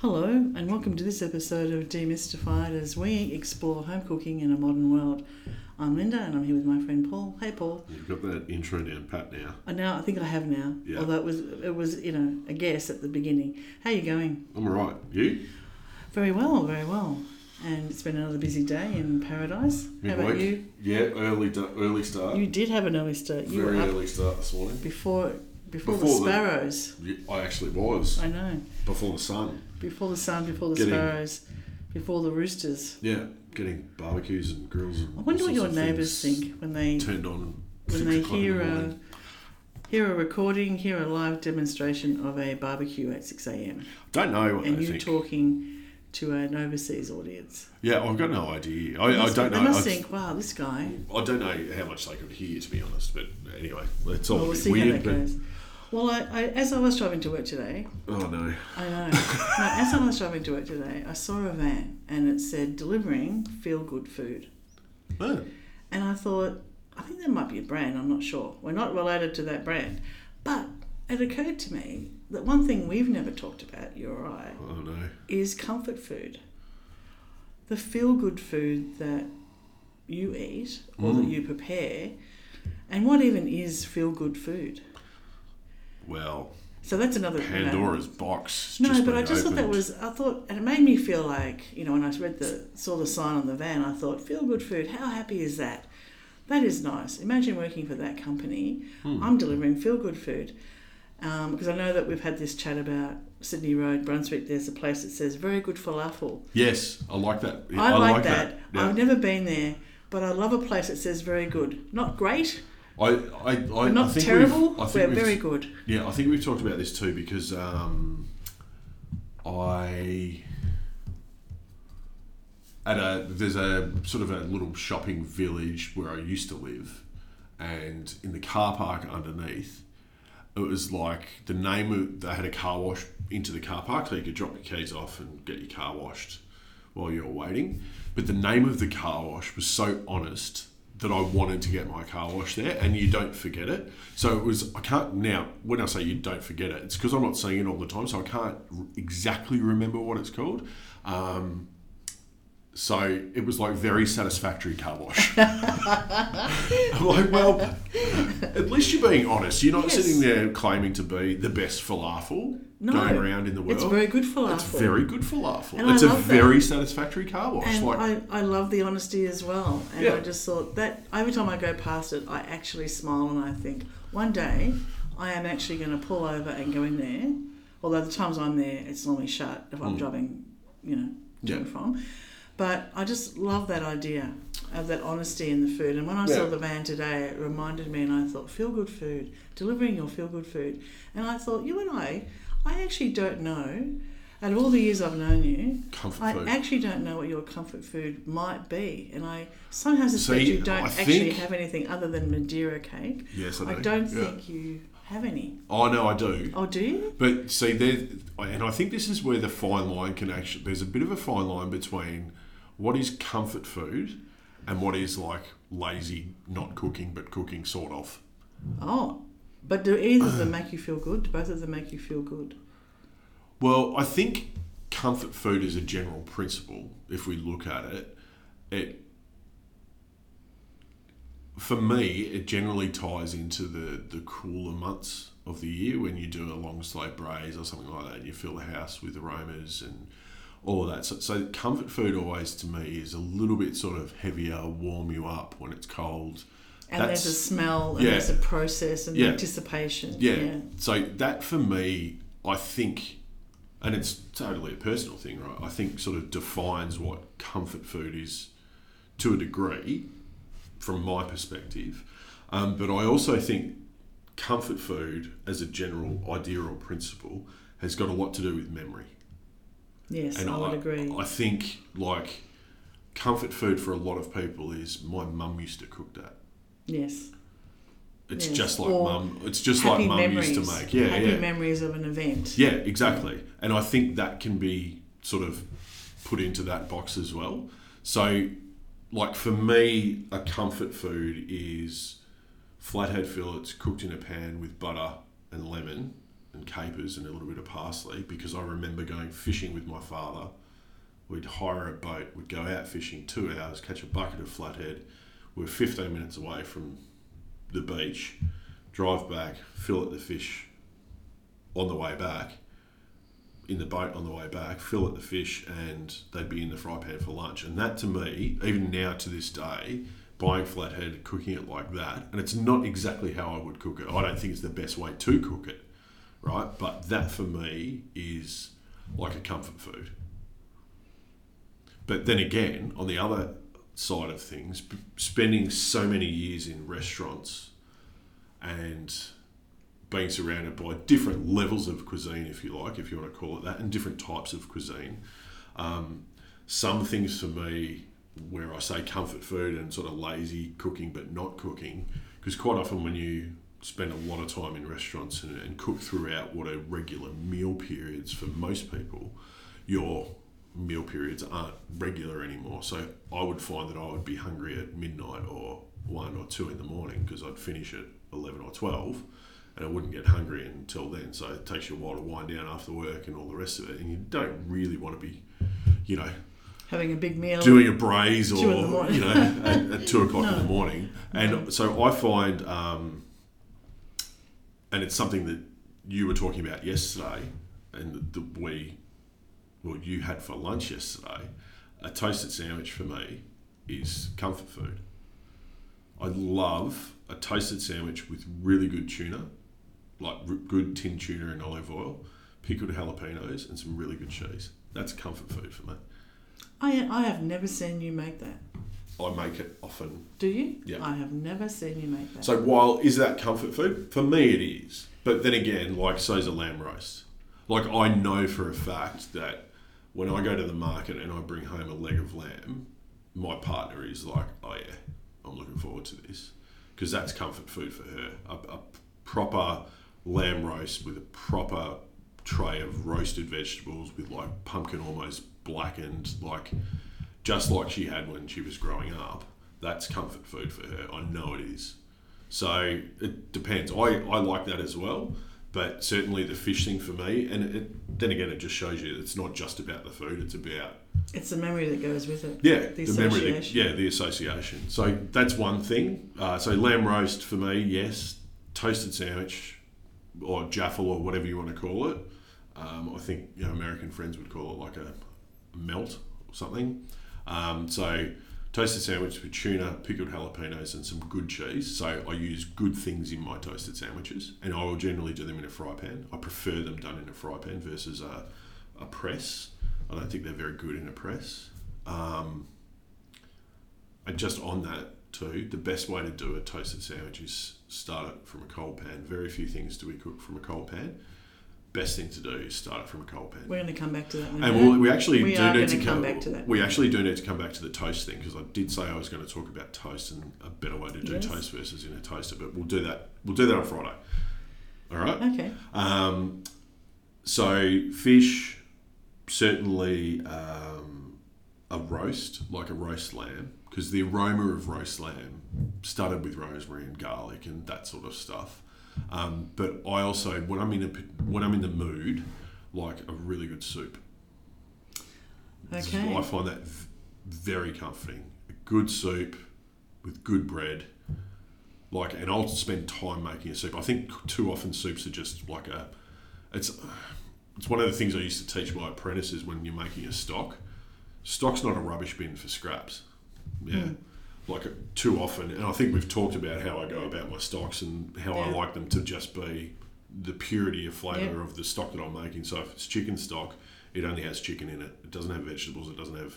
Hello, and welcome to this episode of Demystified as we explore home cooking in a modern world. I'm Linda, and I'm here with my friend Paul. Hey, Paul. You've got that intro down pat now. I now I think I have now. Yeah. Although it was it was you know a guess at the beginning. How you going? I'm alright. You? Very well, very well. And it's been another busy day in paradise. How about Midweek? you? Yeah, early early start. You did have an early start. You Very early start this morning. before before, the Before the- sparrows. Yeah, I actually was I know. before the sun. Before the sun, before the Getting- sparrows, before the roosters. Yeah, getting barbecues and grills. And I wonder what your neighbours think when they Turned on when they hear a hear a recording, hear a live demonstration of a barbecue at six a.m. Don't know what and they you think. talking to an overseas audience. Yeah, I've got no idea. They I, I don't They know. must I, think, "Wow, this guy." I don't know how much they could hear, to be honest. But anyway, it's all Well, we'll weird. how that but goes. Well, I, I, as I was driving to work today, oh no, I know. no, as I was driving to work today, I saw a van and it said delivering feel good food. Oh, And I thought, I think that might be a brand, I'm not sure. We're not related to that brand. But it occurred to me that one thing we've never talked about, you or I, oh no. is comfort food. The feel good food that you eat or that Mm. you prepare. And what even is feel good food? Well, So that's another you know, Pandora's box. No, but I just thought that was I thought and it made me feel like, you know, when I read the saw the sign on the van, I thought, feel good food, how happy is that? That is nice. Imagine working for that company. Hmm. I'm delivering feel good food. Um, because I know that we've had this chat about Sydney Road, Brunswick. There's a place that says very good falafel. Yes, I like that. Yeah, I, like, that. Yeah. I've never been there, but I love a place that says very good. Not great, I, I, I, I not think terrible. I think We're very good. Yeah, I think we've talked about this too because um, I at a there's a sort of a little shopping village where I used to live, and in the car park underneath, it was like the name of they had a car wash into the car park so you could drop your keys off and get your car washed while you were waiting. But the name of the car wash was so honest that I wanted to get my car washed there, and you don't forget it. So it was I can't now when I say you don't forget it, it's because I'm not seeing it all the time, so I can't exactly remember what it's called. Um, so it was like very satisfactory car wash. I'm like, well, at least you're being honest. You're not Yes. sitting there claiming to be the best falafel No, going around in the world. It's very good falafel. It's very good falafel. And it's a that. very satisfactory car wash. And like, I, I love the honesty as well. And Yeah. I just thought that every time I go past it, I actually smile and I think, one day I am actually going to pull over and go in there. Although the times I'm there, it's normally shut if I'm Mm. driving, you know, to Yeah. and from. But I just love that idea of that honesty in the food. And when I saw the van today, it reminded me, and I thought, feel good food, delivering your feel good food. And I thought, you and I, I actually don't know. Out of all the years I've known you, comfort I food. actually don't know what your comfort food might be, and I sometimes suspect See, you don't I actually have anything other than Madeira cake. yes, I do. I do. don't Yeah. think you have any. Oh no, I do. Oh, do you? But see, there, and I think this is where the fine line can actually. There's a bit of a fine line between what is comfort food and what is like lazy, not cooking but cooking sort of. Oh, but do either of them make you feel good? Do both of them make you feel good? Well, I think comfort food is a general principle. If we look at it, it for me it generally ties into the the cooler months of the year when you do a long slow braise or something like that, and you fill the house with aromas and all of that. So, so comfort food always to me is a little bit sort of heavier, warm you up when it's cold. And there's a smell, and yeah. there's a process, and Yeah. anticipation. Yeah. So that for me, I think, and it's totally a personal thing, right? I think sort of defines what comfort food is to a degree, from my perspective. Um, but I also think comfort food, as a general idea or principle, has got a lot to do with memory. Yes, And I would agree. I think like comfort food for a lot of people is my mum used to cook that. yes. It's Yes. just like Or mum. It's just like mum used to make. Yeah, happy yeah. memories of an event. Yeah, exactly. And I think that can be sort of put into that box as well. So, like for me, a comfort food is flathead fillets cooked in a pan with butter and lemon and capers and a little bit of parsley because I remember going fishing with my father. We'd hire a boat, we'd go out fishing two hours, catch a bucket of flathead. We're 15 minutes away from the beach, drive back, fillet the fish on the way back, in the boat on the way back, fillet the fish, and they'd be in the fry pan for lunch. And that to me, even now to this day, buying flathead, cooking it like that, and it's not exactly how I would cook it. I don't think it's the best way to cook it, right? But that for me is like a comfort food. But then again, on the other side of things, spending so many years in restaurants and being surrounded by different levels of cuisine, if you like, if you want to call it that, and different types of cuisine. Um, some things for me, where I say comfort food and sort of lazy cooking but not cooking, because quite often when you spend a lot of time in restaurants and, and cook throughout what are regular meal periods for most people, your meal periods aren't regular anymore. So I would find that I would be hungry at midnight or one or two in the morning because I'd finish at 11 or 12 and I wouldn't get hungry until then. So it takes you a while to wind down after work and all the rest of it. And you don't really want to be, you know, Having a big meal. doing a braise Two in the or you know at, at two o'clock in the morning. And so I find, um, and it's something that you were talking about yesterday, and that we, well, you had for lunch yesterday. A toasted sandwich for me is comfort food. I love a toasted sandwich with really good tuna, like good tin tuna and olive oil, pickled jalapenos, and some really good cheese. That's comfort food for me. I, I have never seen you make that. I make it often. Do you? Yeah. I have never seen you make that. So while is that comfort food? For me it is. But then again, like so's a lamb roast. Like I know for a fact that when I go to the market and I bring home a leg of lamb, my partner is like, "Oh yeah, I'm looking forward to this," because that's comfort food for her. A, a proper lamb roast with a proper tray of roasted vegetables with like pumpkin almost blackened, like just like she had when she was growing up. That's comfort food for her. I know it is. So it depends. I, I like that as well, but certainly the fish thing for me, and it, then again, it just shows you it's not just about the food, it's about it's the memory that goes with it. yeah, The the, memory, that, yeah, the association. So that's one thing. Uh, so lamb roast for me, yes. Toasted sandwich, or jaffle, or whatever you want to call it. Um, I think you know American friends would call it like a melt or something. Um, so toasted sandwich with tuna, pickled jalapenos, and some good cheese. So I use good things in my toasted sandwiches, and I will generally do them in a fry pan. I prefer them done in a fry pan versus a, a press. I don't think they're very good in a press. Um, and just on that too, the best way to do a toasted sandwich is start it from a cold pan. Very few things do we cook from a cold pan. Best thing to do is start it from a cold pan. We're going to come back to that. And we'll, we actually We do need to come back to that. We actually do need to come back to the toast thing because I did say I was going to talk about toast and a better way to do Yes. toast versus in a toaster. But we'll do that. We'll do that on Friday. All right. Okay. Um, so fish, certainly um, a roast, like a roast lamb, because the aroma of roast lamb started with rosemary and garlic and that sort of stuff. Um, but I also, when I'm in a, when I'm in the mood, like a really good soup. Okay. I find that v- very comforting. A good soup with good bread. Like, and I'll spend time making a soup. I think too often soups are just like a, it's, it's one of the things I used to teach my apprentices when you're making a stock. Stock's not a rubbish bin for scraps. Yeah. Hmm. Like too often, and I think we've talked about how I go about my stocks and how I like them to just be the purity of flavour Yeah. of the stock that I'm making. So if it's chicken stock, it only has chicken in it. It doesn't have vegetables. It doesn't have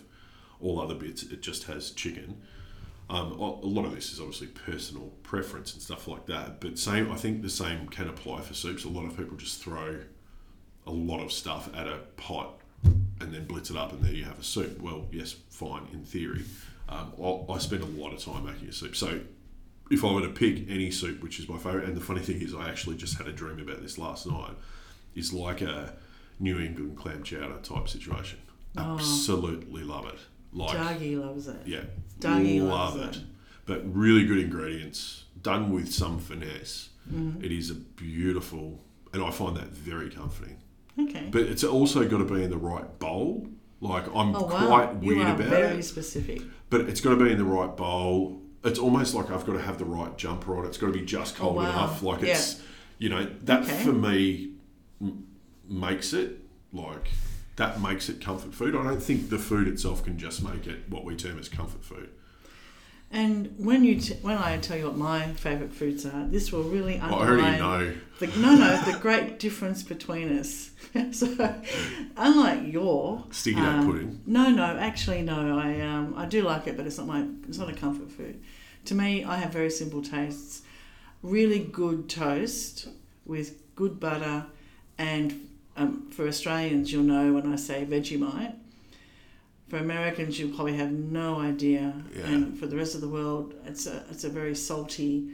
all other bits. It just has chicken. Um, a a lot of this is obviously personal preference and stuff like that. But same, I think the same can apply for soups. A lot of people just throw a lot of stuff at a pot and then blitz it up, and there you have a soup. Well, yes, fine in theory. Um, I'll, spend a lot of time making a soup. So if I were to pick any soup, which is my favourite, and the funny thing is, I actually just had a dream about this last night, is like a New England clam chowder type situation. Oh. Absolutely love it. Like, Dougie loves it. yeah, Dougie love loves it. it. But really good ingredients, done with some finesse. Mm-hmm. It is a beautiful and I find that very comforting. Okay. But it's also got to be in the right bowl. Like I'm oh wow, quite you weird are about very it, specific. but it's got to be in the right bowl. It's almost like I've got to have the right jumper on. It's got to be just oh, cold Oh, wow. enough. Like Yeah. it's, you know, that Okay. for me m- makes it like that makes it comfort food. I don't think the food itself can just make it what we term as comfort food. And when you t- when I tell you what my favourite foods are, this will really Well, I already know. the no no the great difference between us. so, unlike your Sticky note um, pudding. No, no, actually no. I um, I do like it, but it's not my it's not a comfort food. To me, I have very simple tastes. Really good toast with good butter, and um, for Australians, you'll know when I say Vegemite. For Americans, you'll probably have no idea, Yeah. and for the rest of the world, it's a it's a very salty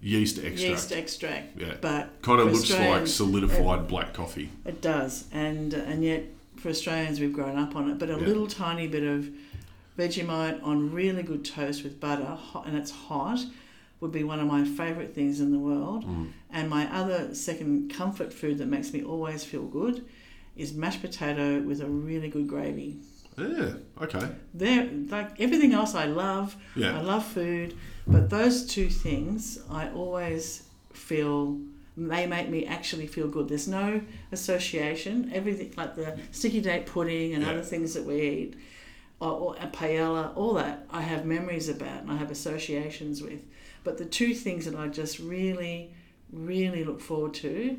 Yeast extract. yeast extract. Yeah. But Kind of looks like solidified black coffee. It does, and and yet for Australians we've grown up on it. But a Yeah. little tiny bit of Vegemite on really good toast with butter, hot, and it's hot, would be one of my favourite things in the world. Mm. And my other second comfort food that makes me always feel good is mashed potato with a really good gravy. Yeah. Okay. There, like everything else, I love. Yeah. I love food, but those two things I always feel they make me actually feel good. There's no association. Everything like the sticky date pudding and Yeah. other things that we eat, or, or a paella, all that I have memories about and I have associations with. But the two things that I just really, really look forward to.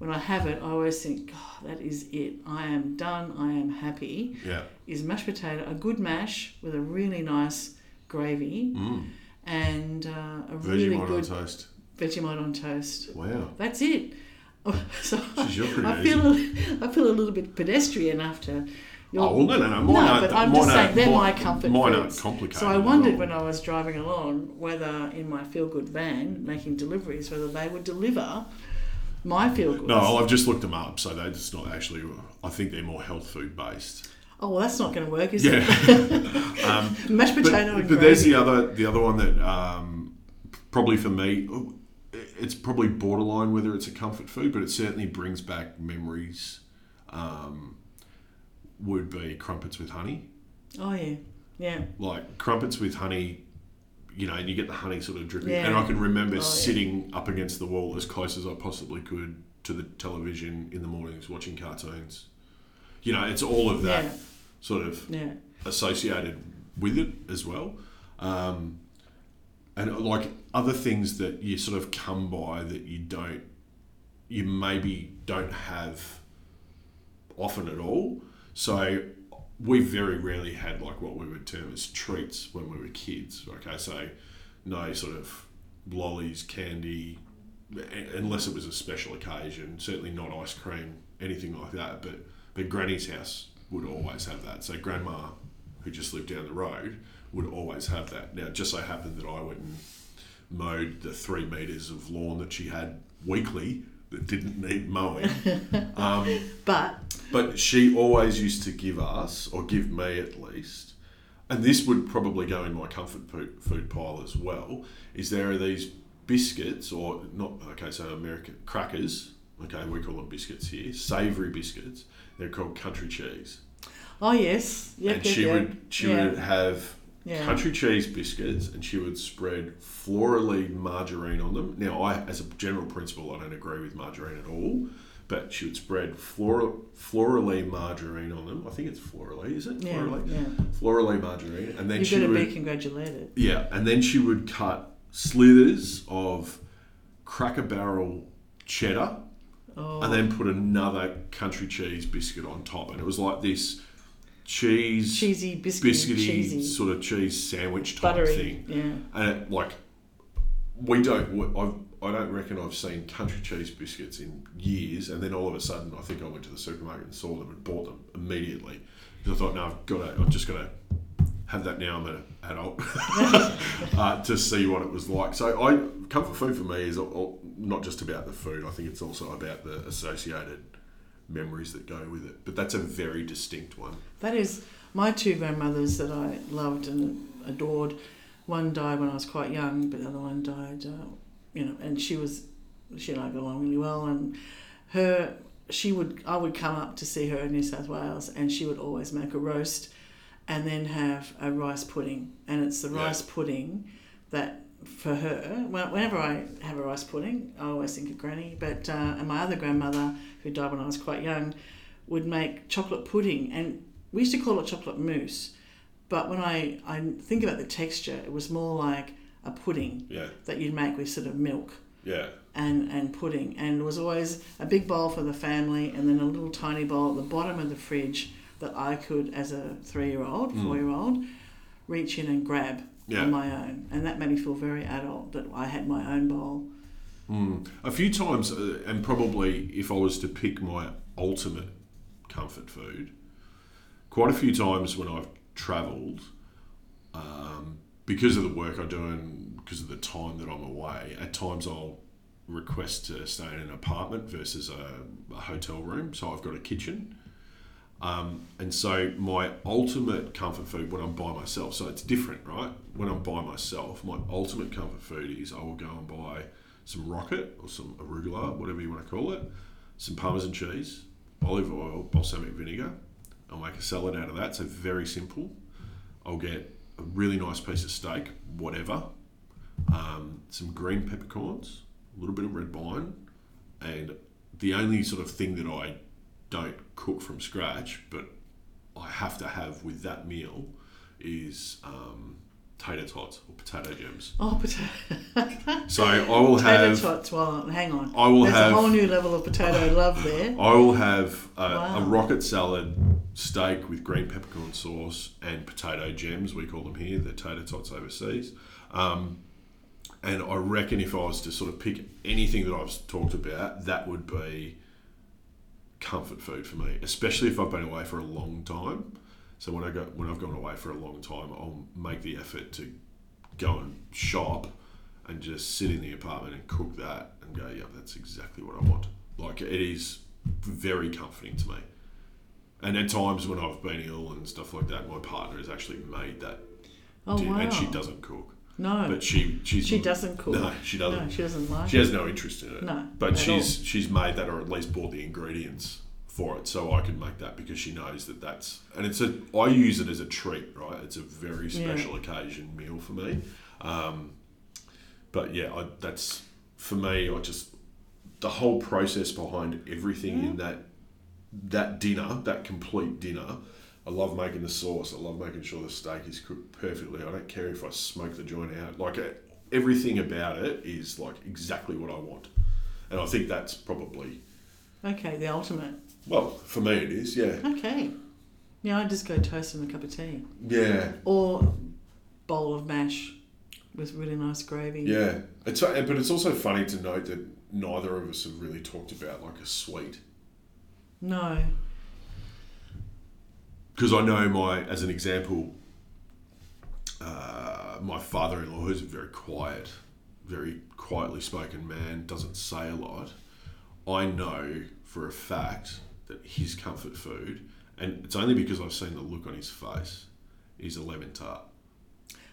When I have it, I always think, God, that is it. I am done. I am happy Yeah. is mashed potato, a good mash with a really nice gravy, Mm. and uh, a really Vegemite on good toast. Vegemite on toast. Wow. That's it. so Jeez, you're I feel a, I feel a little bit pedestrian after. Your, Oh well, no, no, no. Mine no, but I'm just saying they're my comfort Mine foods. aren't complicated. So I wondered when I was driving along whether in my feel good van making deliveries whether they would deliver my feel goods. No, I've just looked them up, so they're just not actually. I think they're more health food based. oh well, that's not going to work, is Yeah. it? um, Mashed but, potato but gravy. there's the other the other one that um, probably for me it's probably borderline whether it's a comfort food, but it certainly brings back memories. Um, would be crumpets with honey, oh yeah, yeah. like crumpets with honey. You know, and you get the honey sort of dripping, Yeah. and I can remember Oh, yeah. sitting up against the wall as close as I possibly could to the television in the mornings watching cartoons. You know, it's all of that Yeah. sort of Yeah. associated with it as well. Um, and like other things that you sort of come by that you don't, you maybe don't have often at all. So we very rarely had like what we would term as treats when we were kids. Okay, so no sort of lollies, candy, unless it was a special occasion. Certainly not ice cream, anything like that. But but Granny's house would always have that. So Grandma, who just lived down the road, would always have that. Now it just so happened that I went and mowed the three meters of lawn that she had weekly that didn't need mowing. um, But but she always used to give us, or give me at least, and this would probably go in my comfort food, pile as well, is there are these biscuits, or not, okay, so American crackers, okay, we call them biscuits here, savoury biscuits, they're called country cheese. oh yes, yep, and yep, she yep. would she yeah. would have Yeah. country cheese biscuits and she would spread florally margarine on them. Now, I, as a general principle, I don't agree with margarine at all, but she would spread floral, florally margarine on them. I think it's florally, is it? Yeah, Florally? yeah. Florally margarine. And then You're she to would, be congratulated. yeah, and then she would cut slithers of Cracker Barrel cheddar Oh, and then put another country cheese biscuit on top. And it was like this cheese cheesy biscuit, biscuity cheesy, sort of cheese sandwich type buttery. thing. Yeah. And it, like, we don't. I've, I don't reckon I've seen country cheese biscuits in years. And then all of a sudden, I think I went to the supermarket and saw them and bought them immediately because I thought, no, I've got to. I'm just going to have that now. I'm an adult uh, to see what it was like. So I comfort food for me is all- not just about the food. I think it's also about the associated memories that go with it. But that's a very distinct one. That is my two grandmothers that I loved and adored. One died when I was quite young, but the other one died, uh, you know, and she was she and I got along really well, and her she would I would come up to see her in New South Wales, and she would always make a roast, and then have a rice pudding, and it's the Yeah. rice pudding that for her when- whenever I have a rice pudding, I always think of Granny. But uh, and my other grandmother, who died when I was quite young, would make chocolate pudding, and we used to call it chocolate mousse. But when I, I think about the texture, it was more like a pudding Yeah, that you'd make with sort of milk yeah, and, and pudding. And it was always a big bowl for the family and then a little tiny bowl at the bottom of the fridge that I could, as a three year old, Mm. four year old, reach in and grab yeah. on my own. And that made me feel very adult that I had my own bowl. Mm. A few times, uh, and probably if I was to pick my ultimate comfort food, quite a few times when I've travelled, um, because of the work I do and because of the time that I'm away, at times I'll request to stay in an apartment versus a, a hotel room. So I've got a kitchen. Um, and so my ultimate comfort food when I'm by myself, so it's different, right? When I'm by myself, my ultimate comfort food is I will go and buy some rocket or some arugula, whatever you want to call it, some parmesan cheese, olive oil, balsamic vinegar. I'll make a salad out of that. So very simple. I'll get a really nice piece of steak, whatever, um, some green peppercorns, a little bit of red wine, and the only sort of thing that I don't cook from scratch, but I have to have with that meal is um, tater tots or potato gems. Oh, potato, So I will potato have tots. Well, hang on. I will There's have a whole new level of potato love there. I will have a, a rocket salad steak with green peppercorn sauce and potato gems. We call them here. They're tater tots overseas. Um, and I reckon if I was to sort of pick anything that I've talked about, that would be comfort food for me, especially if I've been away for a long time. So when I go when I've gone away for a long time, I'll make the effort to go and shop and just sit in the apartment and cook that and go, yeah, that's exactly what I want. Like it is very comforting to me. And at times when I've been ill and stuff like that, my partner has actually made that, Oh di- wow. and she doesn't cook. No, But she she's she doesn't cook. No, she doesn't. No, she doesn't like. She has no interest in it. No, But she's she's made that or at least bought the ingredients for it so I can make that because she knows that that's and it's a I use it as a treat, right? It's a very Yeah. special occasion meal for me. Um, but yeah, I, that's for me. I just the whole process behind everything in that that dinner, that complete dinner. I love making the sauce. I love making sure the steak is cooked perfectly. I don't care if I smoke the joint out. Like uh, everything about it is like exactly what I want, and I think that's probably Okay, the ultimate. well for me it is. Yeah, Okay. Yeah, I just go toast and a cup of tea. yeah, Or bowl of mash with really nice gravy. yeah. It's but it's also funny to note that neither of us have really talked about like a sweet No. Because I know my, as an example, uh, my father-in-law, who's a very quiet, very quietly spoken man, doesn't say a lot. I know for a fact that his comfort food, and it's only because I've seen the look on his face, is a lemon tart.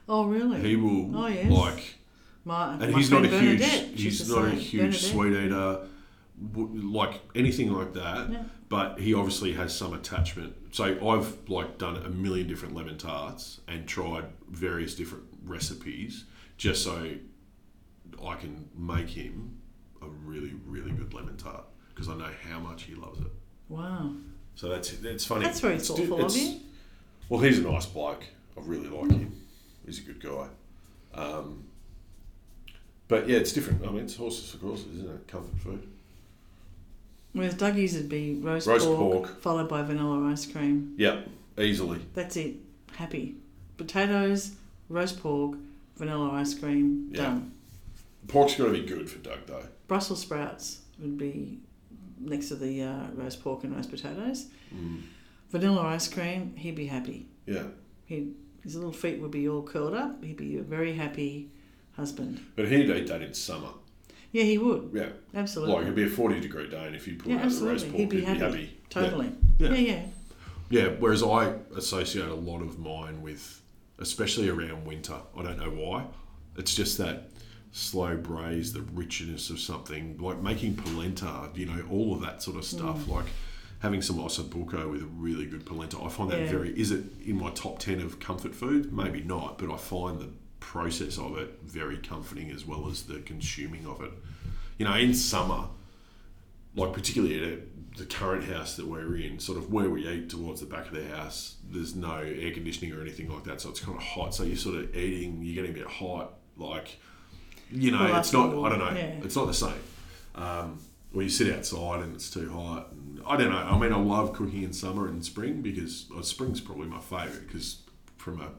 Oh, really? He will Oh, yes. like, my, and my he's not a huge, Bernadette, he's not a huge Bernadette. sweet eater, like anything like that Yeah. but he obviously has some attachment. So I've like done a million different lemon tarts and tried various different recipes just so I can make him a really really good lemon tart because I know how much he loves it. Wow. So that's it's funny. That's very It's thoughtful of it's- you. Well, he's a nice bloke. I really like him. He's a good guy. Um, but yeah, it's different. I mean, it's horses for courses, isn't it? Comfort food. With Dougie's, it'd be roast, Roast pork, pork. followed by vanilla ice cream. Yeah, easily. That's it. Happy. Potatoes, roast pork, vanilla ice cream. Yeah. Done. Pork's got to be good for Doug though. Brussels sprouts would be next to the uh, roast pork and roast potatoes. Mm. Vanilla ice cream, he'd be happy. Yeah. He his little feet would be all curled up. He'd be a very happy husband. But he'd eat that in summer. Yeah, he would. Yeah. Absolutely. Like it'd be a 40 degree day, and if you put yeah, out the roast pork, He'd be he'd happy. be happy. Totally. Yeah. Yeah, Yeah. yeah. yeah. Whereas I associate a lot of mine with, especially around winter. I don't know why. It's just that slow braise the richness of something, like making polenta, you know, all of that sort of stuff. Mm. Like having some ossobuco with a really good polenta. I find that Yeah. very. Is it in my top ten of comfort food? Maybe not, but I find the process of it very comforting as well as the consuming of it. You know, in summer, like particularly at the current house that we're in, sort of where we eat towards the back of the house, there's no air conditioning or anything like that, so it's kind of hot. So you're sort of eating, you're getting a bit hot, like you know, Well, it's not. all- I don't know. yeah. It's not the same. Um, where you sit outside and it's too hot. And I don't know. I mean, I love cooking in summer and spring because well, spring's probably my favourite because from a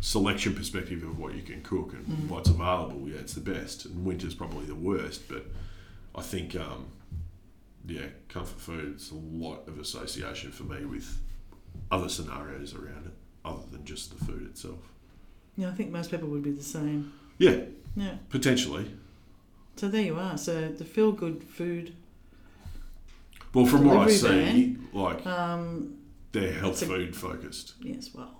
selection perspective of what you can cook and Mm. what's available, yeah, it's the best. And winter's probably the worst, but I think, um, yeah, comfort food, it's a lot of association for me with other scenarios around it other than just the food itself. Yeah, I think most people would be the same. Yeah, Yeah. potentially. So there you are. So the feel good food. Well, from what I see, like Um, they're health a- food focused. yes, well,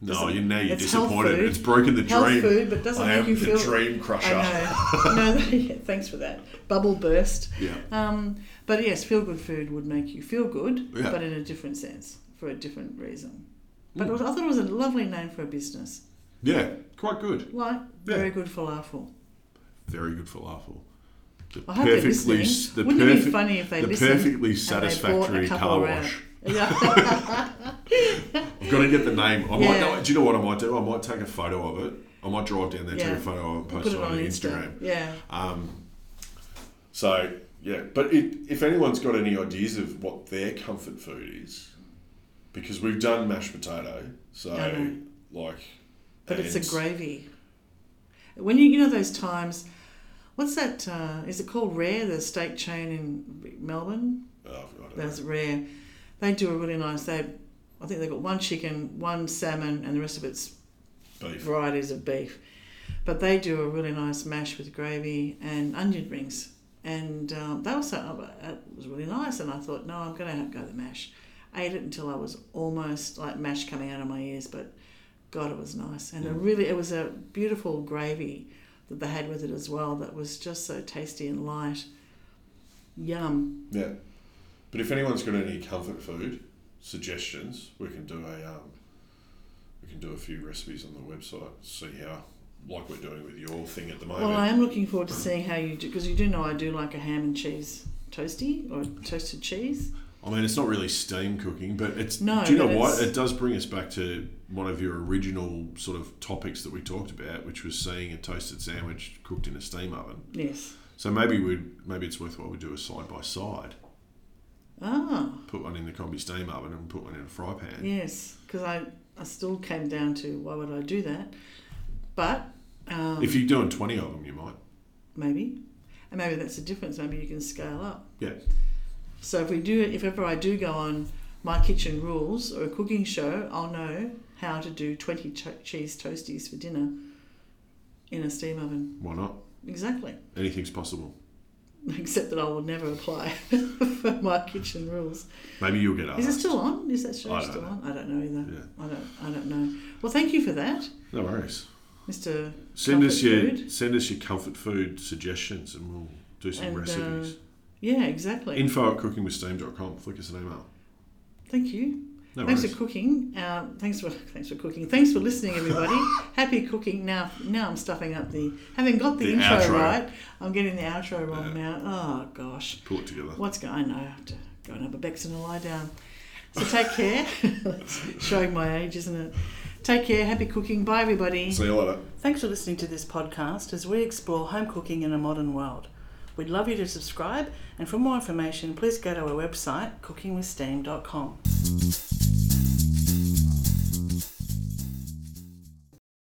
No, you now you're it's disappointed. It's broken the health dream. food, but doesn't I make am you the feel. dream crusher. I know. no, yeah, thanks for that bubble burst. Yeah, Um, but yes, feel good food would make you feel good, Yeah. but in a different sense for a different reason. But was, I thought it was a lovely name for a business. yeah, quite good. Like Yeah. very good falafel. Very good falafel. The I hope they're perfectly, listening. the Wouldn't it be funny if they the listened perfectly and they bought a satisfactory car wash. Yeah. I've got to get the name. I might. Yeah. Do you know what I might do? I might take a photo of it. I might drive down there, Yeah. take a photo of it, and post it it on, Instagram. Insta. Yeah. Um, so yeah, but it, if anyone's got any ideas of what their comfort food is, because we've done mashed potato, so like, But it's a gravy. When you you know those times, what's that? Uh, is it called Rare? The steak chain in Melbourne. Oh, I don't know. That's Rare. They do a really nice. They, I think they've got one chicken, one salmon, and the rest of it's beef. varieties of beef. But they do a really nice mash with gravy and onion rings, and um, that was so, it was really nice. And I thought, no, I'm going to go the mash. Ate it until I was almost like mash coming out of my ears, but God, it was nice, and it Mm. really it was a beautiful gravy that they had with it as well. That was just so tasty and light. Yum. Yeah, but if anyone's got any comfort food suggestions, we can do a um, we can do a few recipes on the website. See how like we're doing with your thing at the moment. Well, I am looking forward to seeing how you do because you do know I do like a ham and cheese toasty or toasted cheese. I mean, it's not really steam cooking, but it's. No, do you know what? It does bring us back to one of your original sort of topics that we talked about, which was seeing a toasted sandwich cooked in a steam oven. Yes. So maybe we maybe it's worthwhile we do a side by side. Ah, Put one in the combi steam oven and put one in a fry pan. yes. Because I, I still came down to why would I do that? But um, If you're doing twenty of them, you might. maybe, and maybe that's the difference. Maybe you can scale up. Yeah. So if we do, if ever I do go on my kitchen rules or a cooking show, I'll know how to do twenty cho- cheese toasties for dinner in a steam oven. Why not? Exactly. Anything's possible. Except that I will never apply for my kitchen rules. Maybe you'll get asked. Is it still on? Is that show still know. on? I don't know either. Yeah. I don't. I don't know. Well, thank you for that, No worries. Mr. Send us your food. send us your comfort food suggestions and we'll do some And, uh, recipes. Yeah, exactly. Info at cookingwithsteam.com. Flick us an email. thank you. No thanks worries. for cooking. Uh, thanks for thanks for cooking. Thanks for listening, everybody. Happy cooking. Now, now I'm stuffing up the. Having got the, The intro outro. right, I'm getting the outro wrong Yeah. now. Oh gosh, Pull it together. what's going? I know. I have to go and have a Bex and a lie down. So take care. Showing my age, isn't it? Take care. Happy cooking. Bye, everybody. See you later. Thanks for listening to this podcast as we explore home cooking in a modern world. We'd love you to subscribe, and for more information, please go to our website, cookingwithsteam.com.